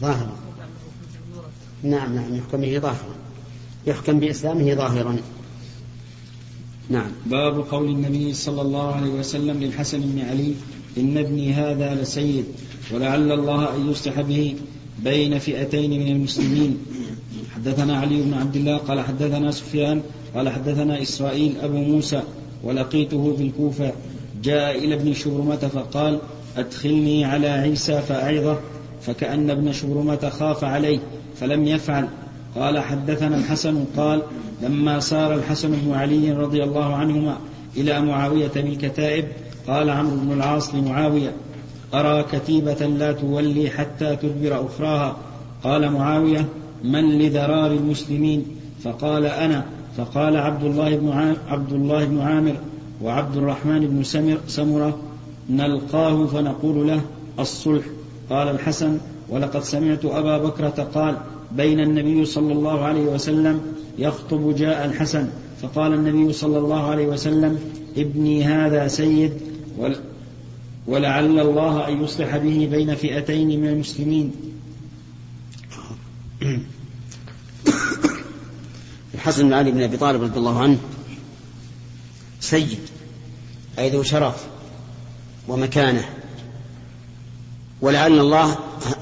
ظاهرا. نعم نعم يحكم به ظاهرا. يحكم بإسلامه ظاهرا. نعم. باب قول النبي صلى الله عليه وسلم للحسن بن علي إن ابني هذا لسيد ولعل الله أن يصلح به بين فئتين من المسلمين. حدثنا علي بن عبد الله قال حدثنا سفيان قال حدثنا إسرائيل أبو موسى ولقيته بالكوفة جاء إلى ابن شبرمة فقال أدخلني على عيسى فأعظه. فكأن ابن شبرمة خاف عليه فلم يفعل. قال حدثنا الحسن قال لما سار الحسن بن علي رضي الله عنهما إلى معاوية بالكتائب قال عمرو بن العاص لمعاوية أرى كتيبة لا تولي حتى تدبر أخراها. قال معاوية من لذرار المسلمين؟ فقال أنا. فقال عبد الله بن عبد الله بن عامر وعبد الرحمن بن سمر سمرة نلقاه فنقول له الصلح. قال الحسن ولقد سمعت أبا بكرة قال بين النبي صلى الله عليه وسلم يخطب جاء الحسن فقال النبي صلى الله عليه وسلم ابني هذا سيد ولعل الله أن يصلح به بين فئتين من المسلمين. الحسن بن علي بن أبي طالب رضي الله عنه سيد أي ذو شرف ومكانة. ولعل الله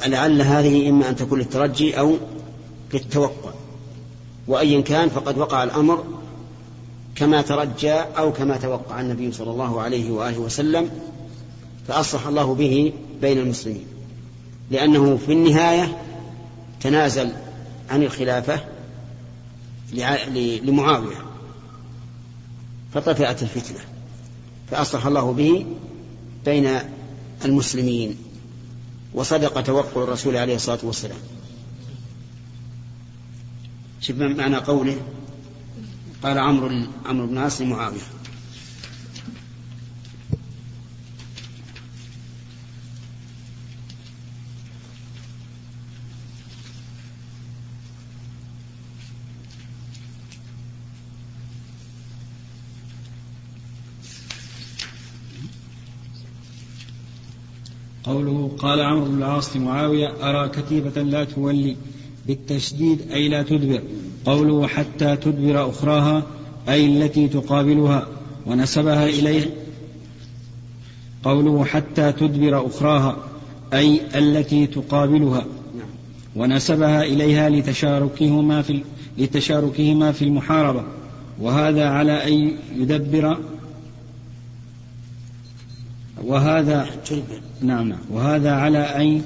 لعل هذه إما أن تكون للترجي أو للتوقع. وأيا كان فقد وقع الأمر كما ترجى أو كما توقع النبي صلى الله عليه وآله وسلم فأصلح الله به بين المسلمين. لأنه في النهاية تنازل عن الخلافة لمعاوية. فطفئت الفتنة. فأصلح الله به بين المسلمين. وصدق توقع الرسول عليه الصلاة والسلام. شوف معنى قوله قال عمرو عمرو بن عاص لمعاوية. قوله قال عمرو بن العاص لمعاوية أرى كتيبة لا تولي بالتشديد أي لا تدبر قوله حتى تدبر أخراها أي التي تقابلها ونسبها إليه قوله حتى تدبر أخراها أي التي تقابلها ونسبها إليها لتشاركهما في لتشاركهما في المحاربة وهذا على أن يدبر وهذا نعم نعم. وهذا على أن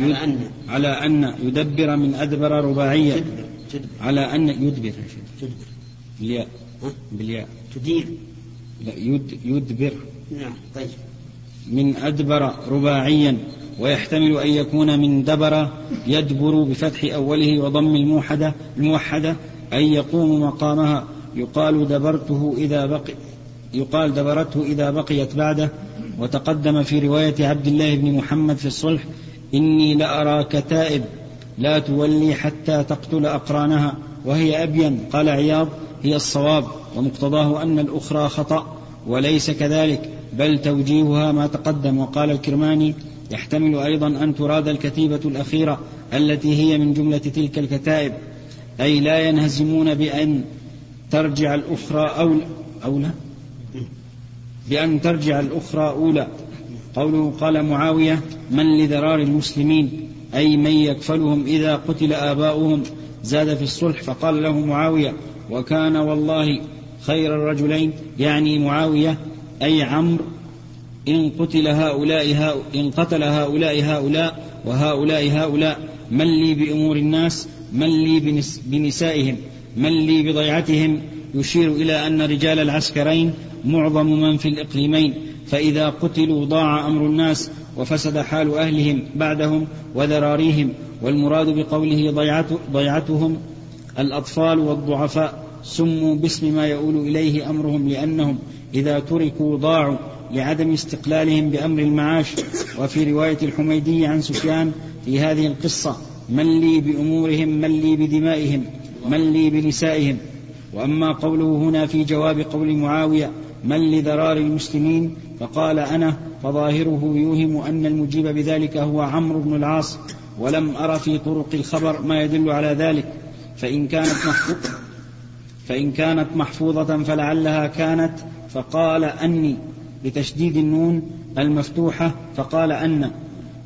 على أن. على أن يدبر من أدبر رباعية. على أن يدبر. تدبر بالياء. بالياء. تدير. لا يد يدبر. نعم طيب. من أدبر رباعيا ويحتمل أن يكون من دبر يدبر بفتح أوله وضم الموحدة الموحدة أن يقوم مقامها. يقال دبرته إذا بقي يقال دبرته إذا بقيت بعده. وتقدم في رواية عبد الله بن محمد في الصلح إني لأرى كتائب لا تولي حتى تقتل أقرانها وهي أبين قال عياض هي الصواب ومقتضاه أن الأخرى خطأ وليس كذلك بل توجيهها ما تقدم وقال الكرماني يحتمل أيضا أن تراد الكتيبة الأخيرة التي هي من جملة تلك الكتائب أي لا ينهزمون بأن ترجع الأخرى أولى أولى بأن ترجع الأخرى أولى. قوله قال معاوية من لذرار المسلمين؟ أي من يكفلهم إذا قتل آباؤهم. زاد في الصلح فقال له معاوية وكان والله خير الرجلين. يعني معاوية أي عمرو إن قتل هؤلاء هؤلاء إن قتل هؤلاء هؤلاء وهؤلاء هؤلاء. من لي بأمور الناس؟ من لي بنسائهم. من لي بضيعتهم؟ يشير إلى أن رجال العسكرين معظم من في الإقليمين فإذا قتلوا ضاع أمر الناس وفسد حال أهلهم بعدهم وذراريهم والمراد بقوله ضيعته ضيعتهم الأطفال والضعفاء سموا باسم ما يؤول إليه أمرهم لأنهم إذا تركوا ضاعوا لعدم استقلالهم بأمر المعاش. وفي رواية الحميدي عن سفيان في هذه القصة من لي بأمورهم من لي بدمائهم من لي بنسائهم وأما قوله هنا في جواب قول معاوية من لذرار المسلمين؟ فقال أنا فظاهره يوهم أن المجيب بذلك هو عمرو بن العاص ولم أر في طرق الخبر ما يدل على ذلك. فإن كانت محفوظة فإن كانت محفوظة فلعلها كانت فقال أني بتشديد النون المفتوحة فقال أن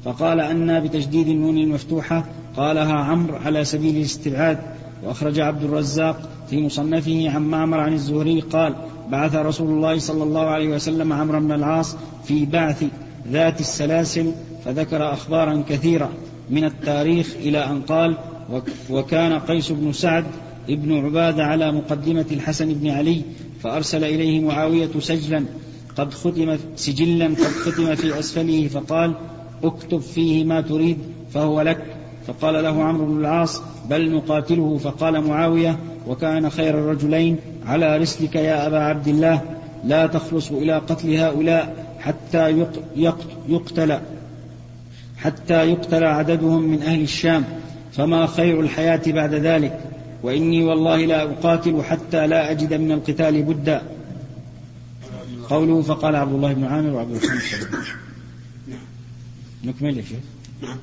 فقال أن بتشديد النون المفتوحة قالها عمرو على سبيل الاستبعاد. وأخرج عبد الرزاق في مصنفه عن معمر عن الزهري قال بعث رسول الله صلى الله عليه وسلم عمرو بن العاص في بعث ذات السلاسل فذكر أخبارا كثيرة من التاريخ إلى أن قال وكان قيس بن سعد ابن عبادة على مقدمة الحسن بن علي فأرسل إليه معاوية سجلا قد ختم سجلا قد ختم في أسفله فقال اكتب فيه ما تريد فهو لك. فقال له عمرو بن العاص بل نقاتله. فقال معاوية وكان خير الرجلين على رسلك يا أبا عبد الله. لا تخلص إلى قتل هؤلاء حتى يقتل حتى يقتل عددهم من أهل الشام. فما خير الحياة بعد ذلك؟ وإني والله لا أقاتل حتى لا أجد من القتال بدا. قوله فقال عبد الله بن عامر وعبد الرحمن نكمل يا شيخ. نعم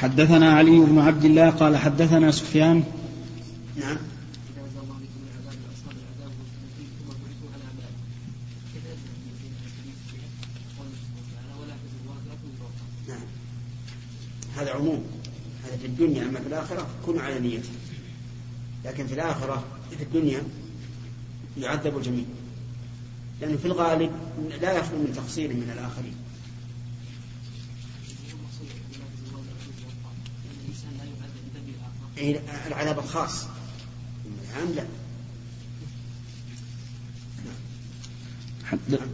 حدثنا علي بن عبد الله قال حدثنا سفيان. نعم. نعم. هذا عموم. هذا في الدنيا أما في الآخرة كن على نيته. لكن في الآخرة في الدنيا يعذب الجميع. لأنه في الغالب لا يخلو من تقصير من الآخرين. العذاب الخاص. العام لا. نعم.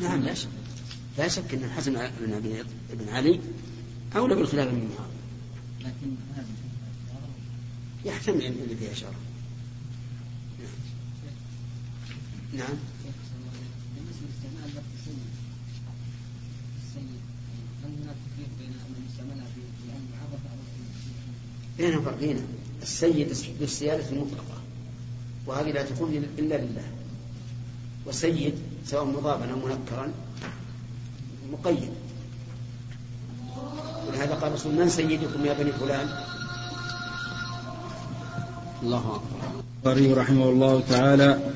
نعم لا شك. لا شك أن الحسن بن أبي بن علي أولى بالخلافه من معاويه لكن يحتمل ان فيها شر نعم, نعم. بينهم فرقين السيد المطلقة. وهذه لا تكون إلا لله. وسيد سواء مضافا أو منكرا مقيد. ولهذا قال رسول من سيدكم يا بني فلان؟ الله أكبر. رحمه الله تعالى.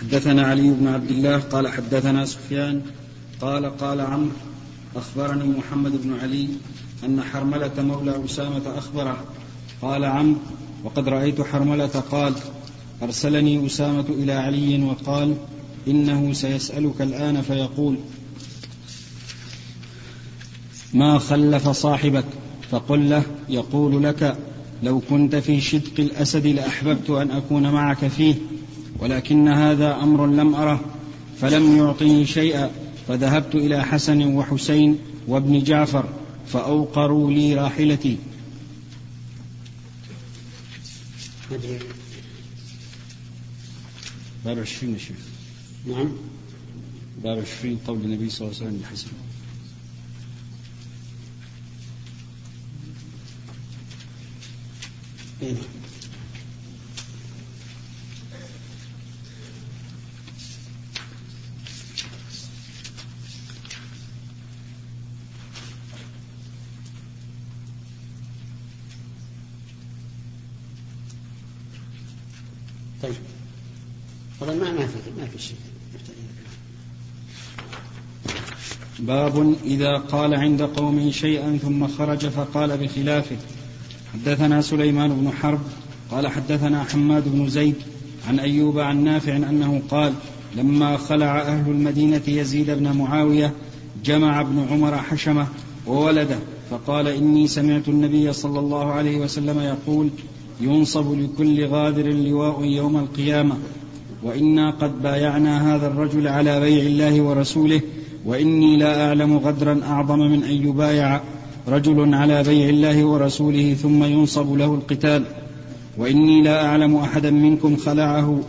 حدثنا علي بن عبد الله قال حدثنا سفيان قال قال عمرو أخبرني محمد بن علي أن حرملة مولى أسامة أخبره. قال عمرو وقد رأيت حرملة قال أرسلني أسامة إلى علي وقال إنه سيسألك الآن فيقول ما خلف صاحبك؟ فقل له يقول لك لو كنت في شدق الأسد لأحببت أن أكون معك فيه ولكن هذا أمر لم أره فلم يعطني شيئا فذهبت إلى حسن وحسين وابن جعفر فأوقروا لي راحلتي. باب عشرين شيخ. نعم. باب عشرين قول النبي صلى الله عليه وسلم الحسن إيه. طيب والله ما ما في ما في شيء باب إذا قال عند قومه شيئا ثم خرج فقال بخلافه. حدثنا سليمان بن حرب قال حدثنا حماد بن زيد عن أيوب عن نافع أنه قال لما خلع أهل المدينة يزيد بن معاوية جمع ابن عمر حشمة وولده فقال إني سمعت النبي صلى الله عليه وسلم يقول ينصب لكل غادر لواء يوم القيامة وإنا قد بايعنا هذا الرجل على بيع الله ورسوله وإني لا أعلم غدرا أعظم من أن يبايع رجل على بيع الله ورسوله ثم ينصب له القتال. وإني لا أعلم أحدا منكم خلعه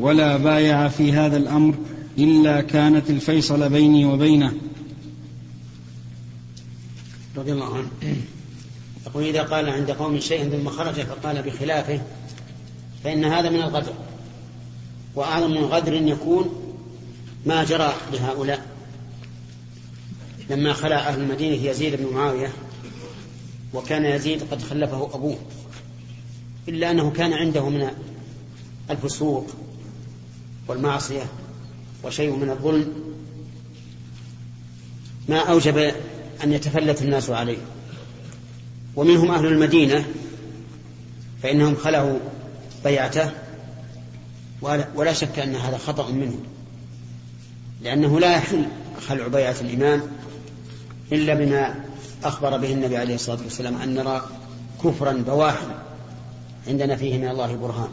ولا بايع في هذا الأمر إلا كانت الفيصل بيني وبينه. رضي الله عنه. يقول إذا قال عند قوم شيء ثم خرج فقال بخلافه فإن هذا من الغدر. وأعظم من الغدر يكون ما جرى لهؤلاء. لما خلع أهل المدينة يزيد بن معاوية وكان يزيد قد خلفه أبوه إلا أنه كان عنده من الفسوق والمعصية وشيء من الظلم ما أوجب أن يتفلت الناس عليه. ومنهم أهل المدينة فإنهم خلوا بيعته ولا شك أن هذا خطأ منه لأنه لا يحل خلع بيعة الإمام إلا بما أخبر به النبي عليه الصلاة والسلام أن نرى كفرا بواحا عندنا فيه من الله برهان.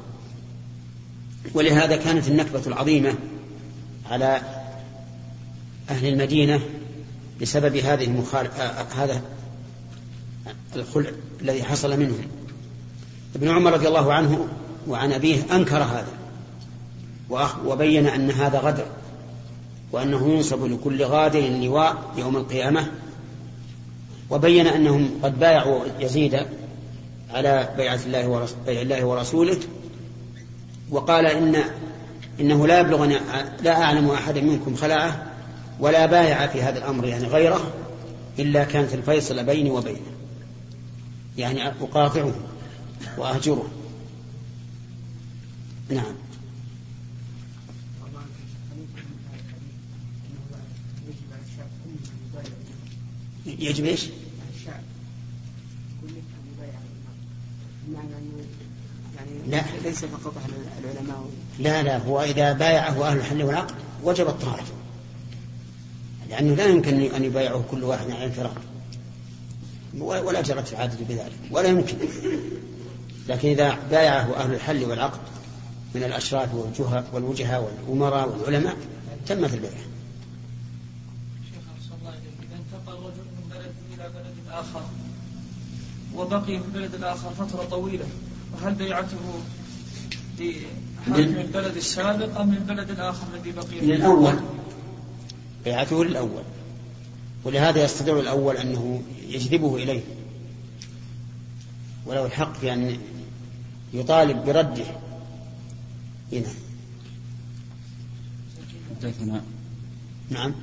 ولهذا كانت النكبة العظيمة على أهل المدينة بسبب هذه المخال... هذا الخلع الذي حصل منهم. ابن عمر رضي الله عنه وعن أبيه أنكر هذا وبين أن هذا غدر وأنه ينصب لكل غادر لواء يوم القيامة وبين أنهم قد بايعوا يزيد على بيعة الله, بيع الله ورسوله وقال إن إنه لا يبلغني لا أعلم أحدا منكم خلعه ولا بايع في هذا الأمر يعني غيره إلا كانت الفيصل بيني وبينه. يعني أقاطعه وأهجره. نعم. يجب إيش؟ لا. ليس فقط العلماء. لا لا هو إذا بايعه أهل الحل والعقد وجب الطهارة. لأنه لا يمكن أن يبايعه كل واحد على انفراد ولا جرت العادة بذلك ولا يمكن. لكن إذا بايعه أهل الحل والعقد من الأشراف والوجهاء والأمراء والعلماء تمت البيعة. آخر وبقي في البلد الآخر فترة طويلة. وهل بيعته لحاكم البلد السابق أم للبلد الآخر الذي بقي للأول بيعته للأول. ولهذا يستدعي الأول أنه يجذبه إليه. ولو الحق في أن يطالب برده. هنا. نعم.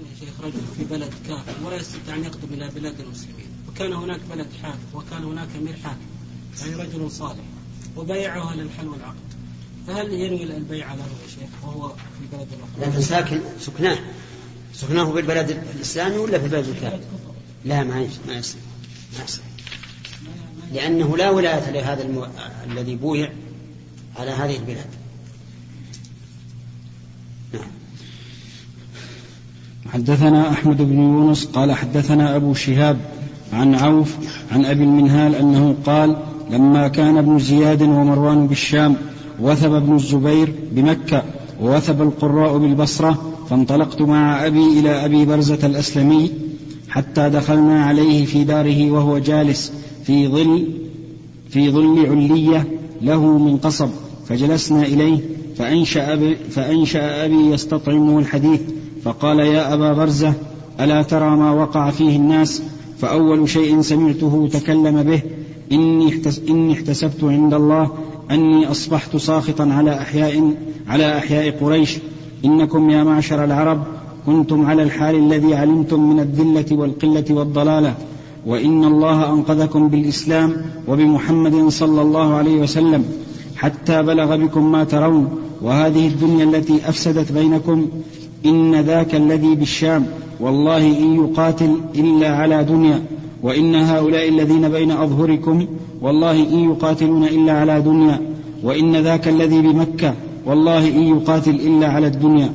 كان يا شيخ رجل في بلد كافر ولا يستطيع أن يقدم إلى بلاد المسلمين. وكان هناك بلد حاكم وكان هناك أمير حاكم يعني رجل صالح وبيعه على الحل والعقد. فهل ينوي البيع له يا شيخ وهو في بلد الآخر؟ لكن ساكن سكناه. سكناه في البلد الإسلامي ولا في البلد الكافر؟ لا ما ما يصير ما يصير لأنه لا ولاية لهذا المو... الذي بويع على هذه البلاد. نعم. حدثنا أحمد بن يونس قال حدثنا أبو شهاب عن عوف عن أبي المنهال أنه قال لما كان ابن زياد ومروان بالشام وثب ابن الزبير بمكة ووثب القراء بالبصرة فانطلقت مع أبي إلى أبي برزة الأسلمي حتى دخلنا عليه في داره وهو جالس في ظل في ظل علية له من قصب فجلسنا إليه فأنشأ أبي, فأنشأ أبي يستطعمه الحديث فقال يا أبا برزة ألا ترى ما وقع فيه الناس؟ فأول شيء سمعته تكلم به إني, إني احتسبت عند الله أني أصبحت ساخطا على أحياء على أحياء قريش. إنكم يا معشر العرب كنتم على الحال الذي علمتم من الذلة والقلة والضلالة. وإن الله أنقذكم بالإسلام وبمحمد صلى الله عليه وسلم. حتى بلغ بكم ما ترون. وهذه الدنيا التي أفسدت بينكم إن ذاك الذي بالشام والله إن يقاتل إلا على دنيا وإن هؤلاء الذين بين أظهركم والله إن يقاتلون إلا على دنيا وإن ذاك الذي بمكة والله إن يقاتل إلا على الدنيا.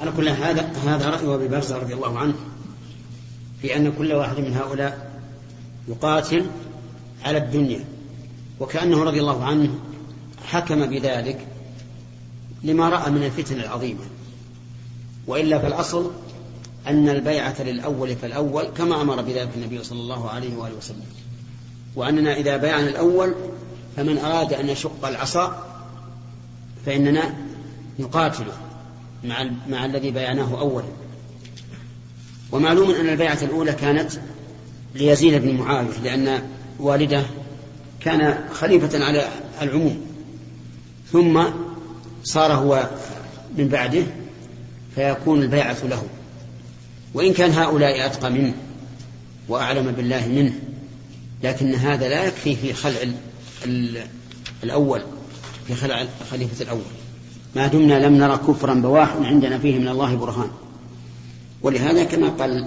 على كل هذا هذا رأي أبي برزة رضي الله عنه في أن كل واحد من هؤلاء يقاتل على الدنيا وكأنه رضي الله عنه حكم بذلك لما رأى من الفتن العظيمة. وإلا فالأصل أن البيعة للأول فالأول كما أمر بذلك النبي صلى الله عليه وآله وسلم. وأننا إذا بايعنا الأول فمن أراد أن يشق العصا فإننا نقاتله مع, مع الذي بايعناه أولا. ومعلوم أن البيعة الأولى كانت ليزيد بن معاوية لأن والده كان خليفة على العموم. ثم صار هو من بعده فيكون البيعة له. وإن كان هؤلاء أتقى منه وأعلم بالله منه لكن هذا لا يكفي في خلع الأول في خلع الخليفة الأول. ما دمنا لم نرى كفرا بواح عندنا فيه من الله برهان. ولهذا كما قال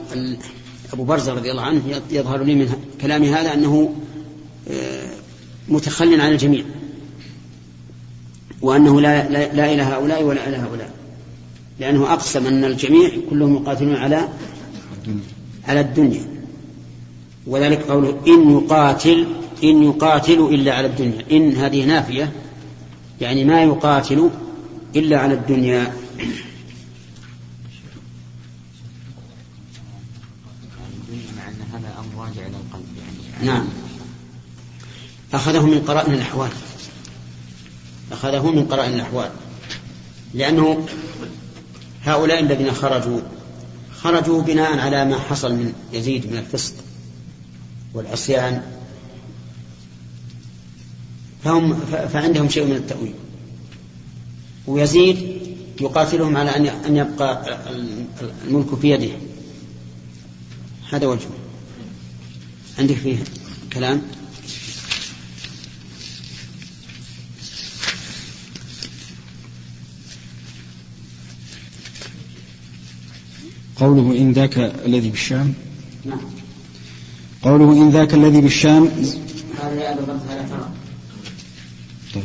أبو برزة رضي الله عنه يظهر لي من كلام هذا أنه آه، متخل عن الجميع. وأنه لا, لا, لا إلى هؤلاء ولا إلى هؤلاء. لأنه أقسم أن الجميع كلهم يقاتلون على على الدنيا. وذلك قوله إن يقاتل إن يقاتل إلا على الدنيا. إن هذه نافية. يعني ما يقاتل إلا على الدنيا. نعم. أخذه من قرائن الأحوال. أخذه من قرائن الأحوال. لأنه هؤلاء الذين خرجوا خرجوا بناء على ما حصل من يزيد من الفسق والعصيان. فهم فعندهم شيء من التأويل. ويزيد يقاتلهم على أن أن يبقى الملك في يده. هذا وجهه. عندك فيه كلام؟ قوله إن ذاك الذي بالشام؟ نعم. قوله إن ذاك الذي بالشام؟ هذا يا أبا ترى طيب.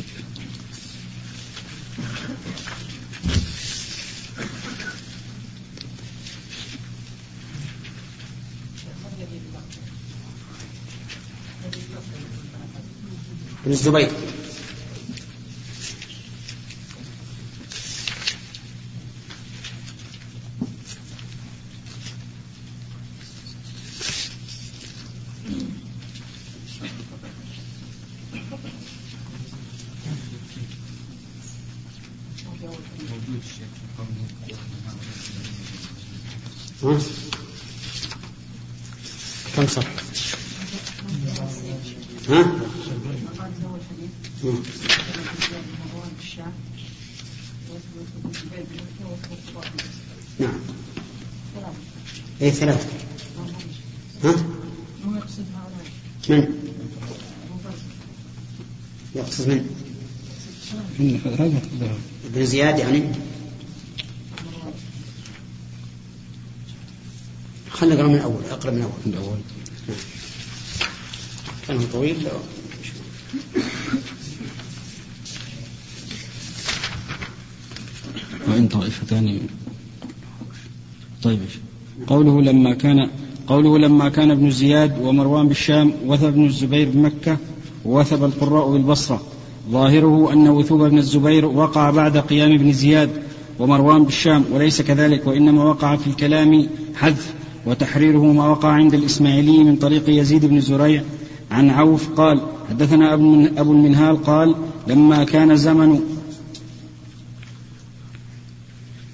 بن الزبير. كم صح ها نعم اي ثلاثة ها من يقصد من ابن زياد يعني اقرا من الأول. من الأول. كان طويل. وإن طائفتان. طيب. قوله لما كان قوله لما كان ابن زياد ومروان بالشام وثب ابن الزبير بمكة ووثب القراء بالبصرة. ظاهره أن وثوب ابن الزبير وقع بعد قيام ابن زياد ومروان بالشام وليس كذلك وإنما وقع في الكلام حذف. وتحريره ما وقع عند الإسماعيلي من طريق يزيد بن زريع عن عوف قال حدثنا أبو المنهال قال لما كان زمن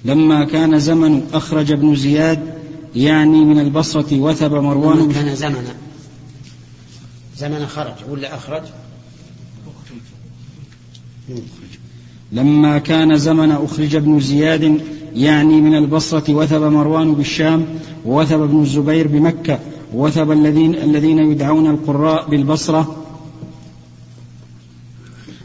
لما كان زمن أخرج ابن زياد يعني من البصرة وثب مروان لما كان زمن زمن خرج ولا أخرج؟ لما كان زمن أخرج ابن زياد يعني من البصرة وثب مروان بالشام ووثب ابن الزبير بمكة ووثب الذين الذين يدعون القراء بالبصرة.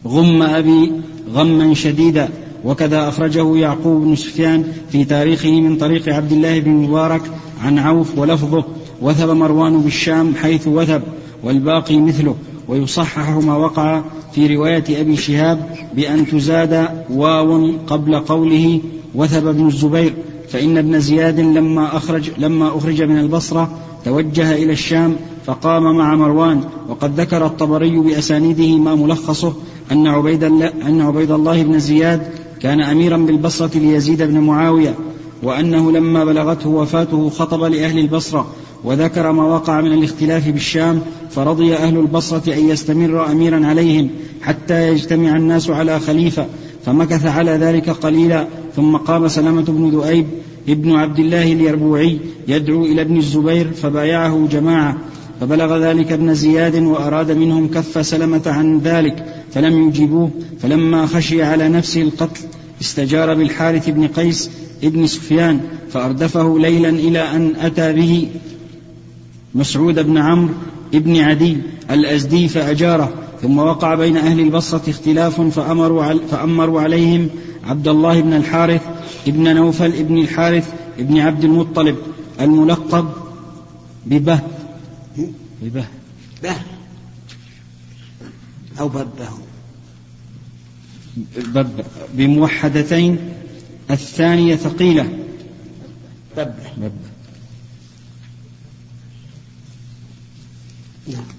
غم أبي غما شديدا وكذا أخرجه يعقوب بن سفيان في تاريخه من طريق عبد الله بن مبارك عن عوف ولفظه وثب مروان بالشام حيث وثب والباقي مثله ويصحح ما وقع في رواية أبي شهاب بأن تزاد واو قبل قوله وثب ابن الزبير فإن ابن زياد لما أخرج لما أخرج من البصرة توجه إلى الشام فقام مع مروان وقد ذكر الطبري بأسانيده ما ملخصه أن عبيد أن عبيد الله بن زياد كان أميرا بالبصرة ليزيد بن معاوية وأنه لما بلغته وفاته خطب لأهل البصرة وذكر ما وقع من الاختلاف بالشام فرضي أهل البصرة أن يستمر أميرا عليهم حتى يجتمع الناس على خليفة فمكث على ذلك قليلا ثم قام سلامة بن ذؤيب ابن عبد الله اليربوعي يدعو إلى ابن الزبير فبايعه جماعة فبلغ ذلك ابن زياد وأراد منهم كف سلمة عن ذلك فلم يجيبوه فلما خشي على نفسه القتل استجار بالحارث بن قيس ابن سفيان فأردفه ليلا إلى أن أتى به مسعود بن عمرو ابن عدي الأزدي فأجاره. ثم وقع بين أهل البصرة اختلاف فأمروا, فأمروا عليهم عبد الله بن الحارث ابن نوفل ابن الحارث ابن عبد المطلب الملقب ببه. ببه. به. أو ببه. بب. بموحدتين. الثانية ثقيلة. ببه. بب نعم.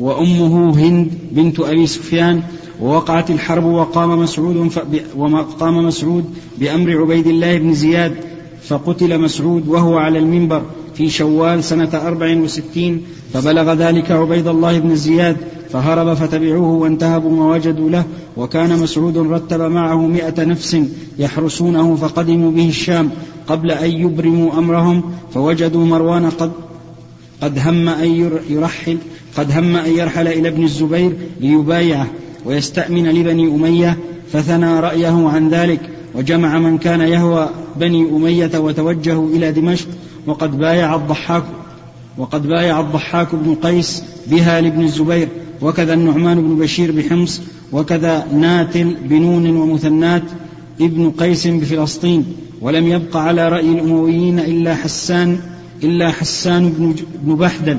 وأمه هند بنت أبي سفيان ووقعت الحرب وقام مسعود وقام مسعود بأمر عبيد الله بن زياد فقتل مسعود وهو على المنبر في شوال سنة أربع وستين فبلغ ذلك عبيد الله بن زياد فهرب فتبعوه وانتهبوا ما وجدوا له وكان مسعود رتب معه مئة نفس يحرسونه فقدموا به الشام قبل أن يبرموا أمرهم فوجدوا مروان قد قد هم أن يرحل قد هم أن يرحل إلى ابن الزبير ليبايعه ويستأمن لبني أمية فثنى رأيه عن ذلك وجمع من كان يهوى بني أمية وتوجهوا إلى دمشق وقد بايع الضحاك وقد بايع الضحاك بن قيس بها لابن الزبير وكذا النعمان بن بشير بحمص وكذا ناتل بنون ومثنات ابن قيس بفلسطين ولم يبق على رأي الأمويين إلا حسان إلا حسان بن بحدل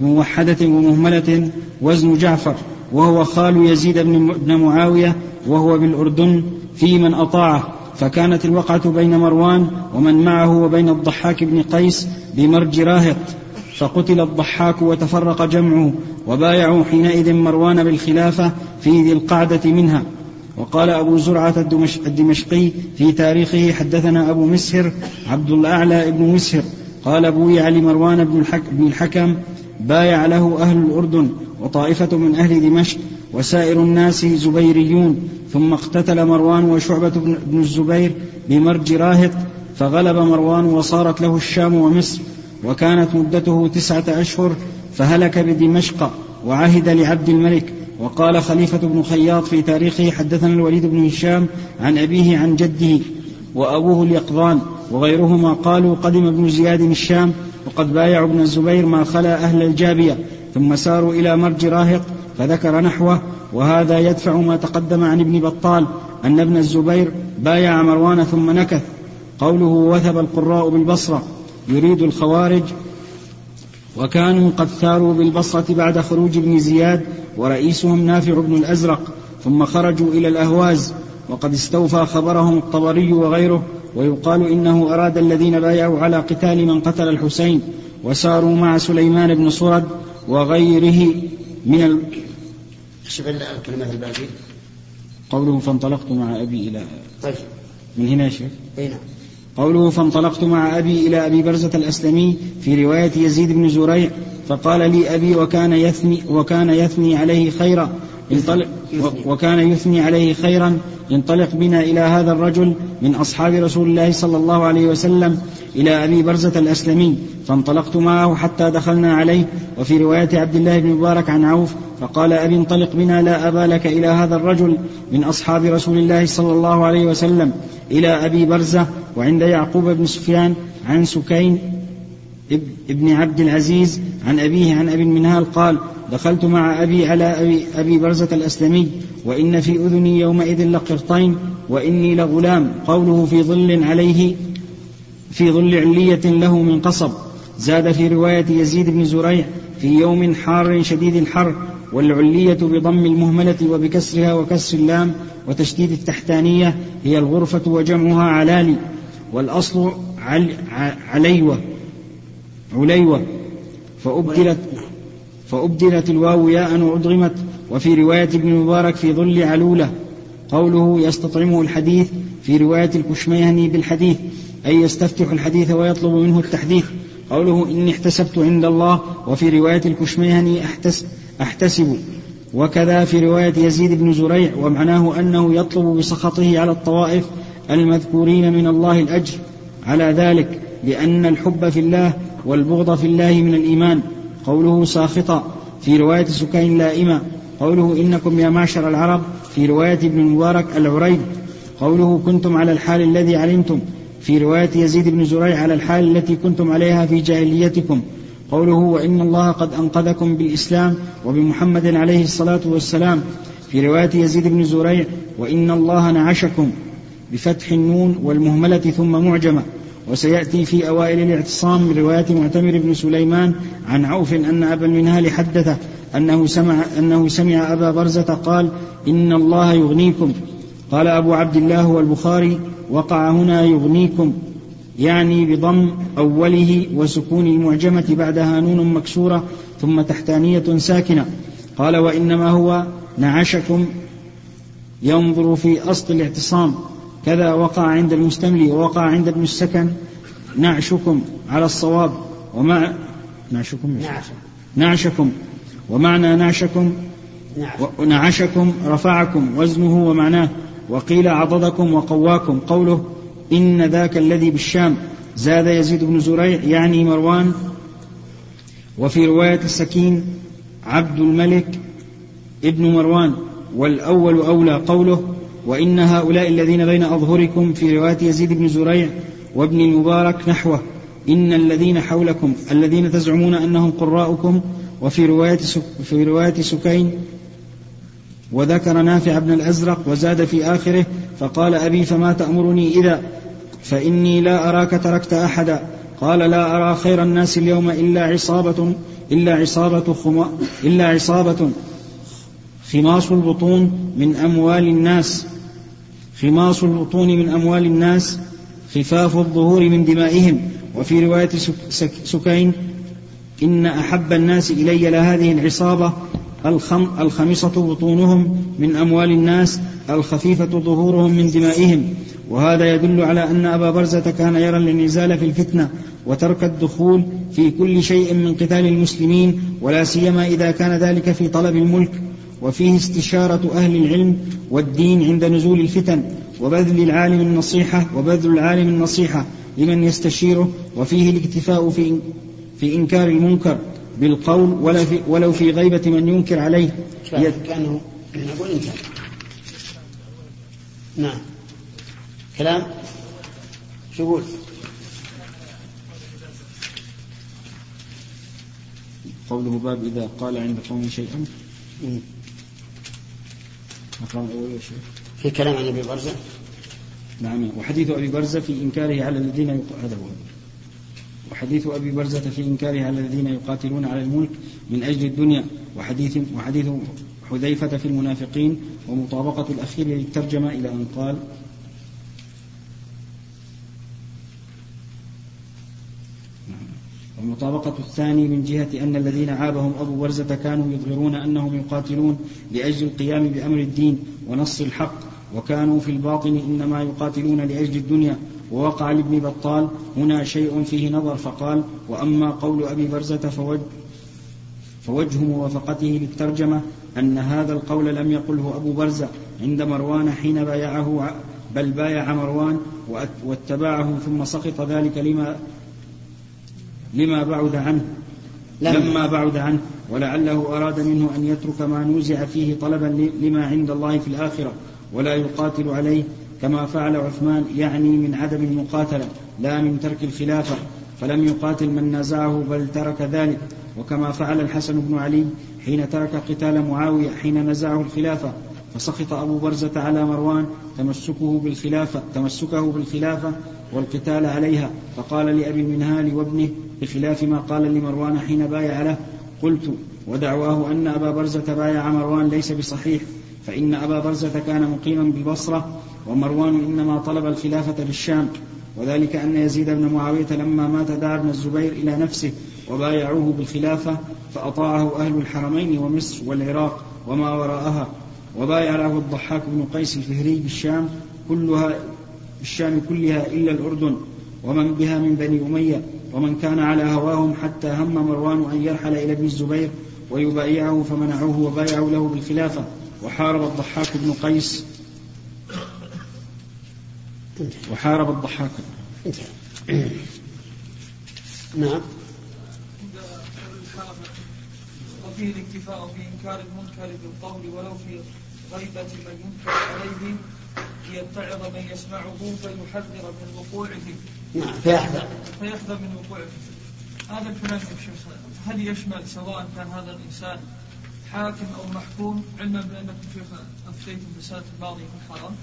بموحدة ومهملة وزن جعفر وهو خال يزيد بن معاوية وهو بالأردن في من أطاعه. فكانت الوقعة بين مروان ومن معه وبين الضحاك بن قيس بمرج راهط. فقتل الضحاك وتفرق جمعه وبايعوا حينئذ مروان بالخلافة في ذي القعدة منها. وقال أبو زرعة الدمشقي في تاريخه حدثنا أبو مسهر عبد الأعلى بن مسهر قال بويع لمروان بن الحكم بايع له أهل الأردن وطائفة من أهل دمشق وسائر الناس زبيريون ثم اقتتل مروان وشعبة بن الزبير بمرج راهط فغلب مروان وصارت له الشام ومصر وكانت مدته تسعة أشهر فهلك بدمشق وعهد لعبد الملك. وقال خليفة بن خياط في تاريخه حدثنا الوليد بن هشام عن أبيه عن جده وأبوه اليقظان. وغيرهما قالوا قدم ابن زياد الشام وقد بايعوا ابن الزبير ما خلا أهل الجابية ثم ساروا إلى مرج راهق فذكر نحوه وهذا يدفع ما تقدم عن ابن بطال أن ابن الزبير بايع مروان ثم نكث. قوله وثب القراء بالبصرة يريد الخوارج وكانوا قد ثاروا بالبصرة بعد خروج ابن زياد ورئيسهم نافع بن الأزرق ثم خرجوا إلى الأهواز وقد استوفى خبرهم الطبري وغيره. ويقال إنه أراد الذين بايعوا على قتال من قتل الحسين وساروا مع سليمان بن صرد وغيره من ال... الكلمات الباقية قوله فانطلقت مع أبي إلى طيب من هنا يا شيخ؟ أي نعم قوله فانطلقت مع أبي إلى أبي برزة الأسلمي في رواية يزيد بن زريع فقال لي أبي وكان يثني وكان يثني عليه خيرا انطلق وكان يثني عليه خيرا انطلق بنا إلى هذا الرجل من أصحاب رسول الله صلى الله عليه وسلم إلى أبي برزة الأسلمي فانطلقت معه حتى دخلنا عليه وفي رواية عبد الله بن مبارك عن عوف فقال أبي انطلق بنا لا أبا لك إلى هذا الرجل من أصحاب رسول الله صلى الله عليه وسلم إلى أبي برزة وعند يعقوب بن سفيان عن سكين ابن عبد العزيز عن أبيه عن أبي المنهال قال دخلت مع أبي على أبي, أبي برزة الأسلمي وإن في أذني يومئذ لقرطين وإني لغلام قوله في ظل عليه في ظل علية له من قصب. زاد في رواية يزيد بن زريع في يوم حار شديد الحر والعلية بضم المهملة وبكسرها وكسر اللام وتشديد التحتانية هي الغرفة وجمعها علالي والأصل عل عليوة. عليوة فأبدلت فأبدلت الواو ياء وأدغمت. وفي رواية ابن مبارك في ظل علولة قوله يستطعمه الحديث في رواية الكشميهني بالحديث أي يستفتح الحديث ويطلب منه التحديث. قوله إني احتسبت عند الله وفي رواية الكشميهني أحتسب, أحتسب. وكذا في رواية يزيد بن زريع ومعناه أنه يطلب بسخطه على الطوائف المذكورين من الله الأجر. على ذلك لأن الحب في الله والبغض في الله من الإيمان. قوله ساخطا في رواية سكين لائمة. قوله إنكم يا معشر العرب في رواية ابن المبارك العريب قوله كنتم على الحال الذي علمتم في رواية يزيد بن زريع على الحال التي كنتم عليها في جاهليتكم. قوله وإن الله قد أنقذكم بالإسلام وبمحمد عليه الصلاة والسلام في رواية يزيد بن زريع. وإن الله نعشكم بفتح النون والمهملة ثم معجمة. وسيأتي في أوائل الاعتصام من رواية معتمر بن سليمان عن عوف أن أبا المنهال حدثه أنه سمع, أنه سمع أبا برزة قال إن الله يغنيكم. قال أبو عبد الله والبخاري وقع هنا يغنيكم. يعني بضم أوله وسكون المعجمة بعدها نون مكسورة ثم تحتانية ساكنة. قال وإنما هو نعشكم ينظر في أصل الاعتصام. كذا وقع عند المستملي ووقع عند ابن السكن نعشكم على الصواب. ومع نعشكم نعشكم. ومعنى نعشكم؟ نعشكم رفعكم وزنه ومعناه. وقيل عضدكم وقواكم. قوله إن ذاك الذي بالشام زاد يزيد بن زريع يعني مروان. وفي رواية السكين عبد الملك ابن مروان والأول أولى قوله وإن هؤلاء الذين بين أظهركم في رواية يزيد بن زريع وابن المبارك نحوه إن الذين حولكم الذين تزعمون أنهم قراءكم وفي رواية في رواية سكين وذكر نافع بن الأزرق وزاد في آخره فقال أبي فما تأمرني إذا؟ فإني لا أراك تركت أحدا. قال لا أرى خير الناس اليوم إلا عصابة إلا عصابة خما إلا عصابة خماص البطون من أموال الناس. خماص البطون من أموال الناس خفاف الظهور من دمائهم. وفي رواية سكين إن أحب الناس إلي لهذه العصابة الخم الخمصة بطونهم من أموال الناس الخفيفة ظهورهم من دمائهم. وهذا يدل على أن أبا برزة كان يرى الانعزال في الفتنة وترك الدخول في كل شيء من قتال المسلمين ولا سيما إذا كان ذلك في طلب الملك. وفيه استشارة أهل العلم والدين عند نزول الفتن وبذل العالم النصيحة وبذل العالم النصيحة لمن يستشيره وفيه الاكتفاء في في إنكار المنكر بالقول ولا في ولو في غيبة من ينكر عليه. كأنه نقول إنتهى. نعم. كلام؟ شو يقول؟ قوله باب إذا قال عند قوم شيئا. في كلام عن أبي برزة؟ نعم. وحديث أبي برزة في إنكاره على الذين هذا هو. وحديث أبي برزة في إنكاره على الذين يقاتلون على الملك من أجل الدنيا. وحديث وحديث حذيفة في المنافقين ومطابقة الأخير للترجمة إلى أن قال والمطابقة الثاني من جهة أن الذين عابهم أبو برزة كانوا يظهرون أنهم يقاتلون لأجل القيام بأمر الدين ونص الحق وكانوا في الباطن إنما يقاتلون لأجل الدنيا. ووقع لابن بطال هنا شيء فيه نظر فقال وأما قول أبي برزة فوجه, فوجه موافقته للترجمة أن هذا القول لم يقله أبو برزة عند مروان حين بايعه بل بايع مروان واتبعه ثم سقط ذلك لما لما بعد عنه لما بعد عنه ولعله أراد منه أن يترك ما نوزع فيه طلبا لما عند الله في الآخرة ولا يقاتل عليه كما فعل عثمان يعني من عدم المقاتلة لا من ترك الخلافة فلم يقاتل من نازعه بل ترك ذلك. وكما فعل الحسن بن علي حين ترك قتال معاوية حين نزعه الخلافة فسخط أبو برزة على مروان تمسكه بالخلافة تمسكه بالخلافة والقتال عليها. فقال لأبي المنهال وابنه بخلاف ما قال لمروان حين بايع له قلت ودعواه أن أبا برزة بايع مروان ليس بصحيح فإن أبا برزة كان مقيما بالبصرة ومروان إنما طلب الخلافة بالشام. وذلك أن يزيد بن معاوية لما مات دعا ابن الزبير إلى نفسه وبايعوه بالخلافة فأطاعه أهل الحرمين ومصر والعراق وما وراءها. وبايع له الضحاك بن قيس الفهري بالشام كلها بالشام كلها إلا الأردن ومن بها من بني أمية ومن كان على هواهم حتى هم مروان أن يرحل إلى ابن الزبير ويبايعه فمنعوه وبايعوا له بالخلافة وحارب الضحاك بن قيس. وحارب الضحاك. نعم. وفيه الاكتفاء في إنكار المنكر بالقول ولو في غيبة من ينكر عليه ليتعظ من يسمعه فيحذر من وقوعه. نعم فيحذر. فيحذر من وقوعه. هذا الكلام يا شيخ هل يشمل سواء كان هذا الإنسان حاكم أو محكوم؟ علما بأنكم شيخ أفتيتم بالسنة الماضية في الحرم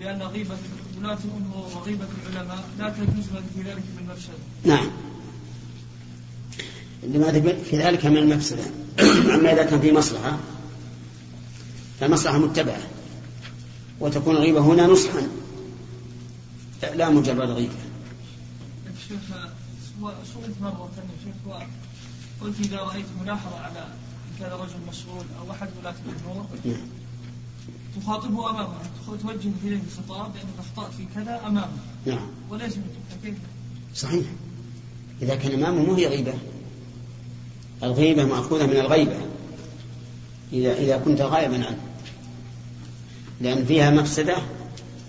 لأن غيبة ولاة الأمور وغيبة العلماء لا تجوز في ذلك من مفسدة. نعم. لما في ذلك من المفسدة أما إذا كان في مصلحة فالمصلحة متبعة. وتكون الغيبة هنا نصحا. لا مجرد غيبة. شيخ سئلت مرة شيخ قلت إذا رأيت ملاحظة على كان رجل مسؤول أو أحد ولاة الأمور نعم. تخاطبه أمامه. توجه إليه الخطاب بأنك أخطأت في كذا أمامه. نعم. وليس كيف صحيح. إذا كان أمامه مو هي غيبة. الغيبة مأخوذة من الغيبة. إذا إذا كنت غائبا عنه. لأن فيها مفسدة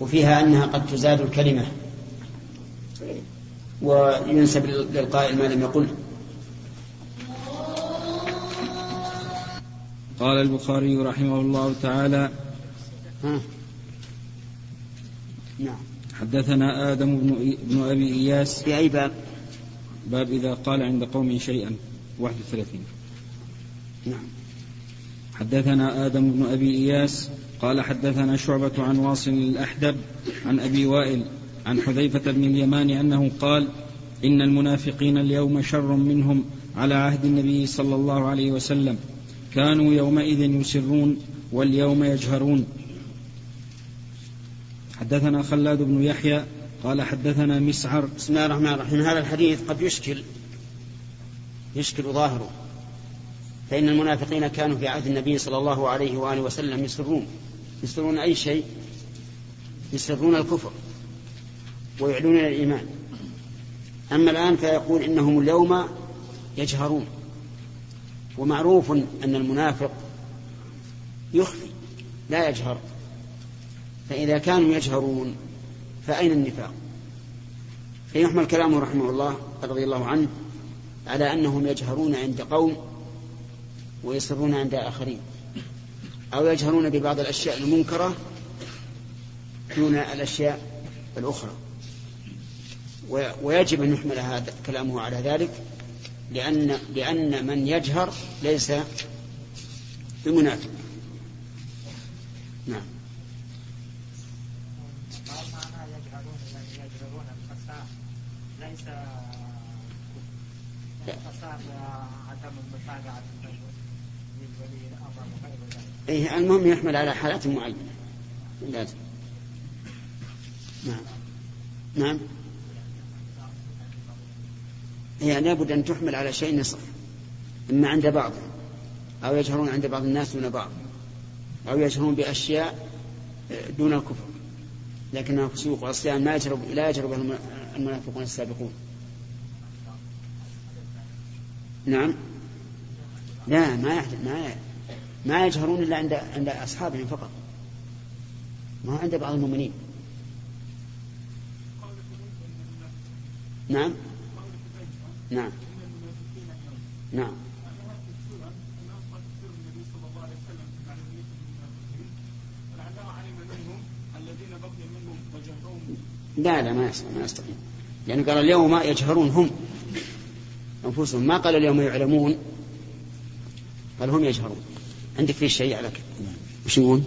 وفيها أنها قد تزاد الكلمة. وينسب للقائل ما لم يقل. قال البخاري رحمه الله تعالى ها. نعم. حدثنا آدم بن, بن أبي إياس. في أي باب؟ باب إذا قال عند قوم شيئا. 31 نعم. حدثنا آدم بن أبي إياس قال حدثنا شعبة عن واصل الأحدب عن أبي وائل عن حذيفة بن اليمان أنه قال إن المنافقين اليوم شر منهم على عهد النبي صلى الله عليه وسلم. كانوا يومئذ يسرون واليوم يجهرون. حدثنا خلاد بن يحيى قال حدثنا مسعر. بسم الله الرحمن الرحيم. هذا الحديث قد يشكل يشكل ظاهره. فإن المنافقين كانوا في عهد النبي صلى الله عليه وآله وسلم يسرون. يسرون أي شيء؟ يسرون الكفر ويعلنون الإيمان. أما الآن فيقول إنهم اليوم يجهرون. ومعروف أن المنافق يخفي لا يجهر. فإذا كانوا يجهرون فأين النفاق؟ فيحمل كلامه رحمه الله رضي الله عنه على أنهم يجهرون عند قوم ويصرون عند آخرين. أو يجهرون ببعض الأشياء المنكرة دون الأشياء الأخرى. ويجب أن يحمل هذا كلامه على ذلك لأن لأن من يجهر ليس بمنافق. نعم. إيه المهم يحمل على حالات معينة. لازم نعم. نعم. هي لابد أن تحمل على شيء نصف إما عند بعض أو يجهرون عند بعض الناس دون بعض أو يجهرون بأشياء دون الكفر لكنها فسوق وعصيان ما يجرب لا يجرب المنافقون السابقون. نعم. لا ما ما ما يجهرون إلا عند عند أصحابهم فقط. ما عند بعض المؤمنين. نعم. نعم. نعم. لا لا ما يستطيع ما يستطيع. لأنه قال اليوم يجهرون هم. أنفسهم. ما قال اليوم يعلمون؟ قال هم يجهرون. عندك في شيء على كده وش يقول؟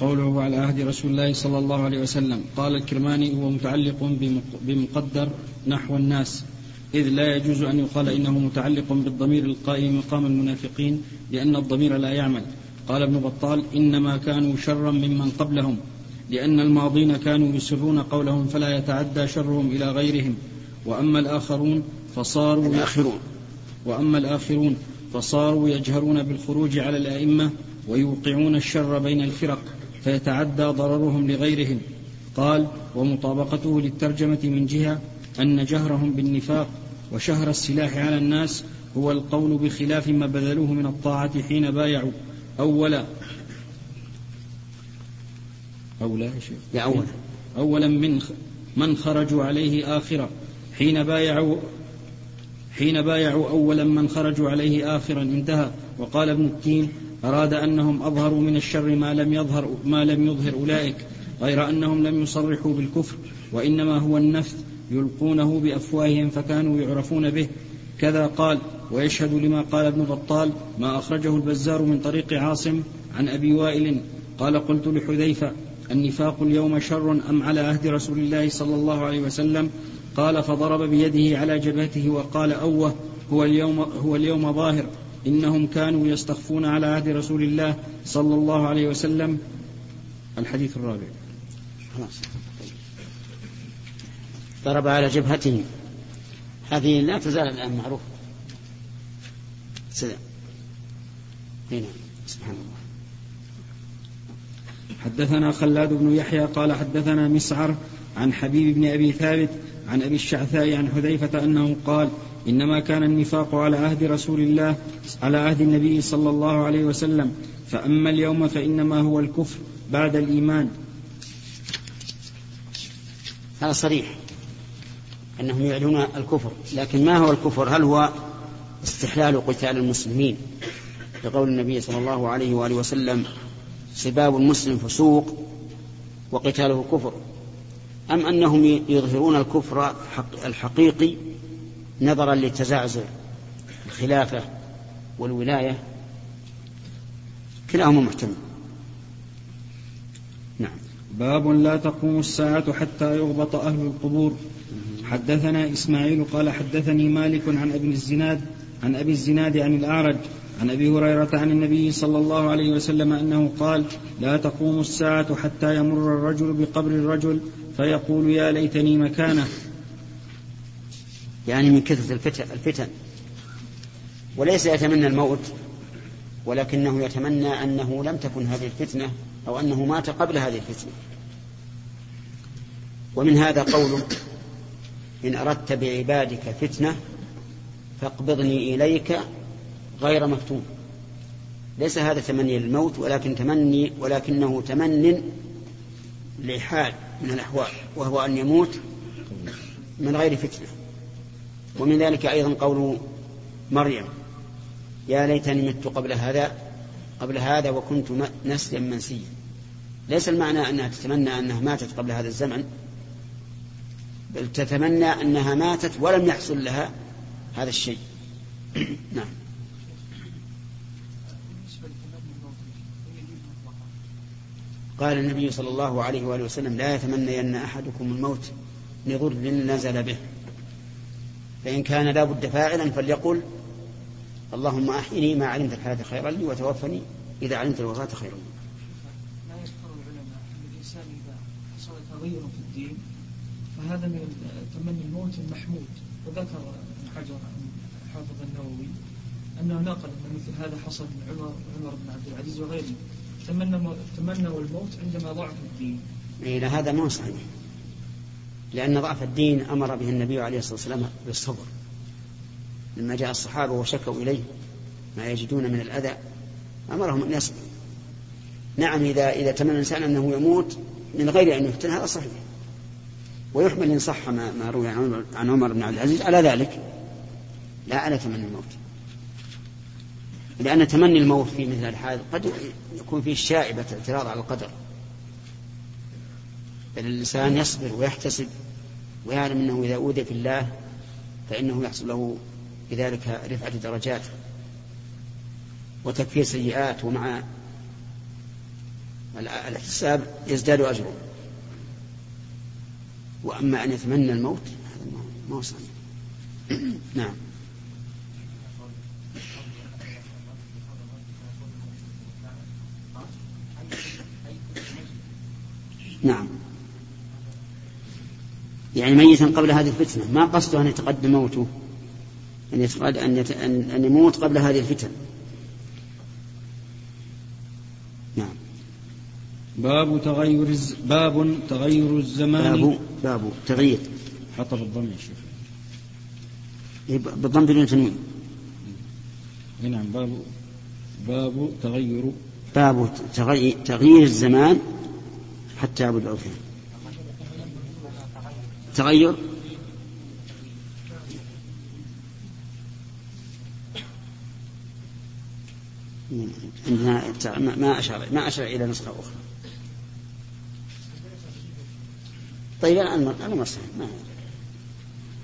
قوله على عهد رسول الله صلى الله عليه وسلم. قال الكرماني هو متعلق بمقدر نحو الناس. إذ لا يجوز أن يقال إنه متعلق بالضمير القائم مقام المنافقين لأن الضمير لا يعمل. قال ابن بطال إنما كانوا شرا ممن قبلهم لأن الماضين كانوا يسرون قولهم فلا يتعدى شرهم إلى غيرهم. وأما الآخرون فصاروا الآخرون. وأما الآخرون فصاروا يجهرون بالخروج على الأئمة ويوقعون الشر بين الفرق فيتعدى ضررهم لغيرهم. قال ومطابقته للترجمة من جهة أن جهرهم بالنفاق وشهر السلاح على الناس هو القول بخلاف ما بذلوه من الطاعة حين بايعوا. أولا أولا يا شيخ. يا أولا أولا من من خرجوا عليه آخرا حين بايعوا حين بايعوا أولا من خرجوا عليه آخرا انتهى. وقال ابن التين أراد أنهم أظهروا من الشر ما لم يظهر ما لم يظهر أولئك غير أنهم لم يصرحوا بالكفر وإنما هو النفث يلقونه بأفواههم فكانوا يعرفون به. كذا قال ويشهد لما قال ابن بطال ما أخرجه البزار من طريق عاصم عن أبي وائل. قال قلت لحذيفة النفاق اليوم شر أم على عهد رسول الله صلى الله عليه وسلم؟ قال فضرب بيده على جبهته وقال أوه هو اليوم هو اليوم ظاهر. إنهم كانوا يستخفون على عهد رسول الله صلى الله عليه وسلم. الحديث الرابع. خلاص. ضرب على جبهته هذه لا تزال الآن معروفة. سلام. هنا سبحان الله. حدثنا خلاد بن يحيى قال حدثنا مسعر عن حبيب بن أبي ثابت عن أبي الشعثاء عن حذيفة أنه قال إنما كان النفاق على عهد رسول الله على عهد النبي صلى الله عليه وسلم. فأما اليوم فإنما هو الكفر بعد الإيمان. هذا صريح أنهم يعلنون الكفر لكن ما هو الكفر؟ هل هو استحلال قتال المسلمين لقول النبي صلى الله عليه وآله وسلم سباب المسلم فسوق وقتاله كفر؟ أم أنهم يظهرون الكفر الحقيقي نظرا لتزعزع الخلافة والولاية؟ كلاهما محتمل. نعم. باب لا تقوم الساعة حتى يغبط أهل القبور. حدثنا إسماعيل قال حدثني مالك عن أبي الزناد عن أبي الزناد عن الأعرج عن أبي هريرة عن النبي صلى الله عليه وسلم أنه قال لا تقوم الساعة حتى يمر الرجل بقبر الرجل فيقول يا ليتني مكانه. يعني من كثرة الفتن, وليس يتمنى الموت ولكنه يتمنى أنه لم تكن هذه الفتنة أو أنه مات قبل هذه الفتنة. ومن هذا قوله إن أردت بعبادك فتنة فاقبضني إليك غير مفتون. ليس هذا تمني للموت ولكن تمني ولكنه تمن لحال من الأحوال وهو أن يموت من غير فتنة. ومن ذلك أيضا قول مريم يا ليتني مت قبل هذا قبل هذا وكنت نسيا منسيا. ليس المعنى أنها تتمنى أنها ماتت قبل هذا الزمن بل تتمنى أنها ماتت ولم يحصل لها هذا الشيء. نعم. قال النبي صلى الله عليه وآله وسلم لا يتمنين أحدكم الموت لضر نزل به. فإن كان لا بد فاعلا فليقل اللهم أحيني ما علمت الحياة خيرا لي وتوفني إذا علمت الوفاة خيرا لي. لا يذكر العلماء أن الإنسان إذا حصل تغير في الدين فهذا من تمني الموت المحمود. وذكر ابن حجر حافظ النووي أنه نقل أن مثل هذا حصل من عمر عمر بن عبد العزيز وغيره. تمنوا تمنوا الموت عندما ضعف الدين. إلى هذا ما صحيح. لأن ضعف الدين أمر به النبي عليه الصلاة والسلام بالصبر. لما جاء الصحابة وشكوا إليه ما يجدون من الأذى أمرهم أن يصبروا. نعم إذا إذا تمنى الإنسان أنه يموت من غير أن يفتن هذا صحيح. ويحمل إن صح ما, ما روي عن عمر بن عبد العزيز على ذلك لا على تمني الموت. لأن تمني الموت في مثل الحال قد يكون فيه شائبة اعتراض على القدر. بل الإنسان يصبر ويحتسب ويعلم أنه إذا أوذي في الله فإنه يحصل له بذلك رفعة درجات وتكفير سيئات ومع الاحتساب يزداد أجره. وأما أن يتمنى الموت هذا ما هو نعم. نعم. يعني ميتا قبل هذه الفتنة. ما قصده أن يتقدم موته أن يتقد أن, يت... أن... أن يموت قبل هذه الفتن. نعم. باب تغير الز... باب تغير الزمان. باب باب تغيير. حطب الضم يا شيخ. إيه، بالضم بدون تنوين. نعم باب باب تغير. باب تغيير الزمان حتى يعبد الأوثان تغير؟ ما أشار ما أشار إلى نسخة أخرى. طيب الآن المرسل ما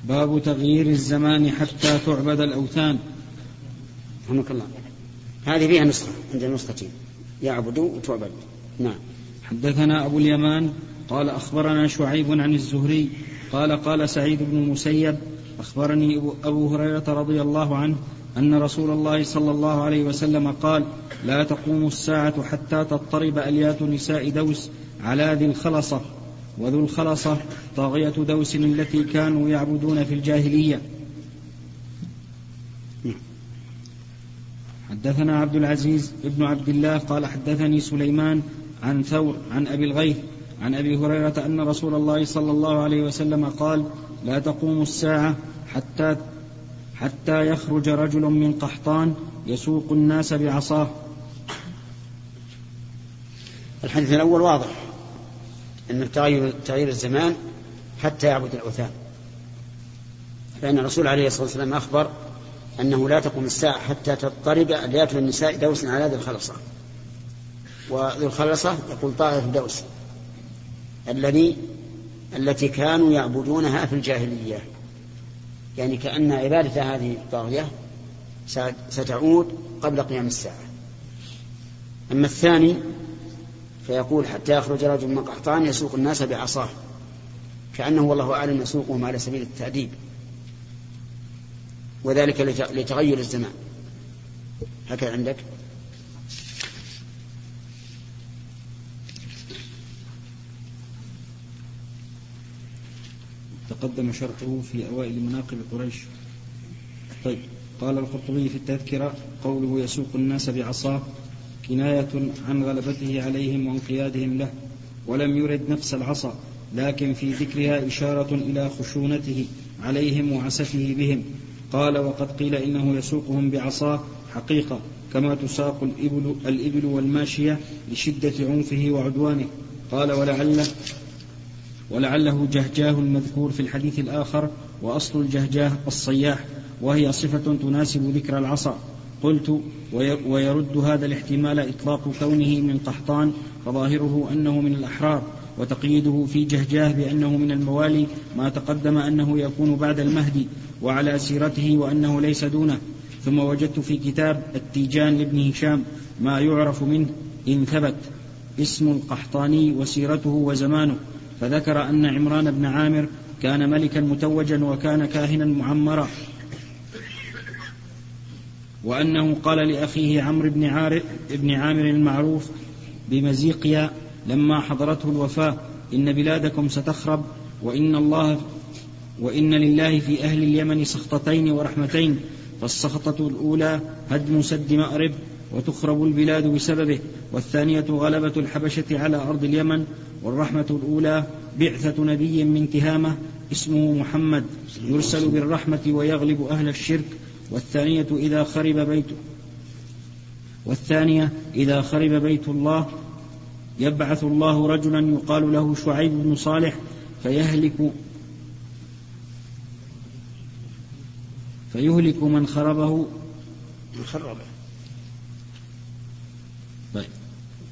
باب تغيير الزمان حتى تعبد الأوثان. رحمك الله. هذه فيها نسخة عندنا نسختين. يعبدوا وتعبد. نعم. حدثنا أبو اليمان قال أخبرنا شعيب عن الزهري قال قال سعيد بن المسيب أخبرني أبو هريرة رضي الله عنه أن رسول الله صلى الله عليه وسلم قال لا تقوم الساعة حتى تضطرب أليات نساء دوس على ذي الخلصة وذو الخلصة طاغية دوس التي كانوا يعبدون في الجاهلية. حدثنا عبد العزيز ابن عبد الله قال حدثني سليمان عن ثور عن أبي الغيث عن أبي هريرة أن رسول الله صلى الله عليه وسلم قال لا تقوم الساعة حتى حتى يخرج رجل من قحطان يسوق الناس بعصاه. الحديث الأول واضح أن تغير تغيير الزمان حتى يعبد الأوثان. فإن الرسول عليه الصلاة والسلام أخبر أنه لا تقوم الساعة حتى تضطرب أليات النساء دوس على ذي الخلصة. وذي الخلصة يقول طائف دوس. الذي التي كانوا يعبدونها في الجاهلية. يعني كأن عبادة هذه الطاغية ستعود قبل قيام الساعة. أما الثاني فيقول حتى يخرج رجل من قحطان يسوق الناس بعصاه. كأنه والله أعلم يسوقهم على سبيل التأديب. وذلك لتغير الزمان. هكذا عندك؟ تقدم شرحه في أوائل مناقب قريش. طيب قال القرطبي في التذكرة قوله يسوق الناس بعصاه كناية عن غلبته عليهم وانقيادهم له ولم يرد نفس العصا لكن في ذكرها إشارة إلى خشونته عليهم وعسفه بهم. قال وقد قيل إنه يسوقهم بعصاه حقيقة كما تساق الإبل, الإبل والماشية لشدة عنفه وعدوانه. قال ولعله ولعله جهجاه المذكور في الحديث الآخر وأصل الجهجاه الصياح وهي صفة تناسب ذكر العصا. قلت ويرد هذا الاحتمال إطلاق كونه من قحطان فظاهره أنه من الأحرار وتقييده في جهجاه بأنه من الموالي ما تقدم أنه يكون بعد المهدي وعلى سيرته وأنه ليس دونه. ثم وجدت في كتاب التيجان لابن هشام ما يعرف منه إن ثبت اسم القحطاني وسيرته وزمانه. فذكر أن عمران بن عامر كان ملكا متوجا وكان كاهنا معمرا. وأنه قال لأخيه عمرو بن, بن عامر المعروف بمزيقيا لما حضرته الوفاة إن بلادكم ستخرب وإن الله وإن لله في أهل اليمن سخطتين ورحمتين فالسخطة الأولى هدم سد مأرب وتخرب البلاد بسببه والثانية غلبة الحبشة على أرض اليمن والرحمة الأولى بعثة نبي من تهامة اسمه محمد يرسل بالرحمة ويغلب أهل الشرك والثانية إذا خرب بيت والثانية إذا خرب بيت الله يبعث الله رجلا يقال له شعيب بن صالح فيهلك فيهلك من خربه. خربه طيب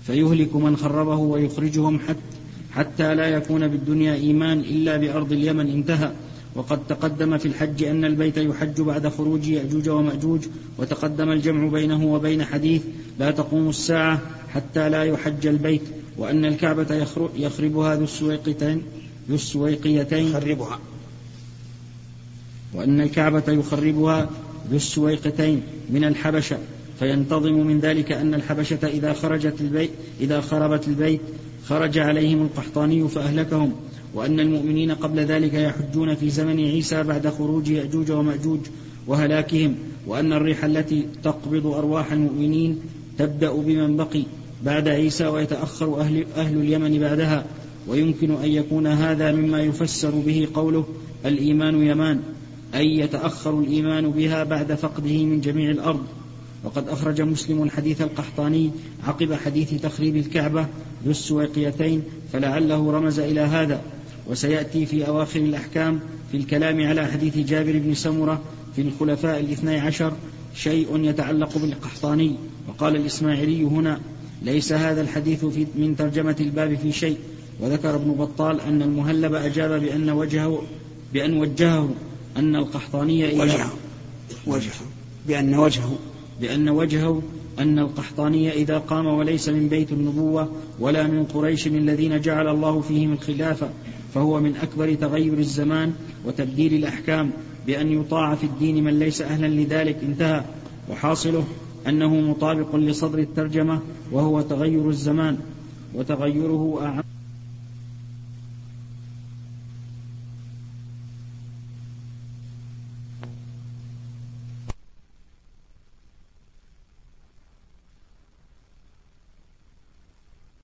فيهلك من خربه ويخرجهم حتى حتى لا يكون بالدنيا إيمان إلا بأرض اليمن انتهى. وقد تقدم في الحج أن البيت يحج بعد خروج يأجوج ومأجوج وتقدم الجمع بينه وبين حديث لا تقوم الساعة حتى لا يحج البيت وأن الكعبة يخربها ذو السويقتين ذو السويقيتين. يخربها. وأن الكعبة يخربها ذو السويقتين من الحبشة. فينتظم من ذلك أن الحبشة إذا خرجت البيت إذا خربت البيت خرج عليهم القحطاني فأهلكهم وأن المؤمنين قبل ذلك يحجون في زمن عيسى بعد خروج يأجوج ومأجوج وهلاكهم وأن الريح التي تقبض أرواح المؤمنين تبدأ بمن بقي بعد عيسى ويتأخر أهل, أهل اليمن بعدها. ويمكن أن يكون هذا مما يفسر به قوله الإيمان يمان أي يتأخر الإيمان بها بعد فقده من جميع الأرض. وقد أخرج مسلم حديث القحطاني عقب حديث تخريب الكعبة ذو السويقيتين فلعله رمز إلى هذا. وسيأتي في أواخر الأحكام في الكلام على حديث جابر بن سمرة في الخلفاء الاثني عشر شيء يتعلق بالقحطاني. وقال الإسماعيلي هنا ليس هذا الحديث في من ترجمة الباب في شيء. وذكر ابن بطال أن المهلب أجاب بأن وجهه بأن وجهه أن القحطاني إذا وجهه. وجهه. بأن وجهه. بأن وجهه أن القحطاني إذا قام وليس من بيت النبوة ولا من قريش الذين جعل الله فيهم الخلافة فهو من أكبر تغير الزمان وتبديل الأحكام بأن يطاع في الدين من ليس أهلا لذلك انتهى. وحاصله أنه مطابق لصدر الترجمة وهو تغير الزمان وتغيره أعم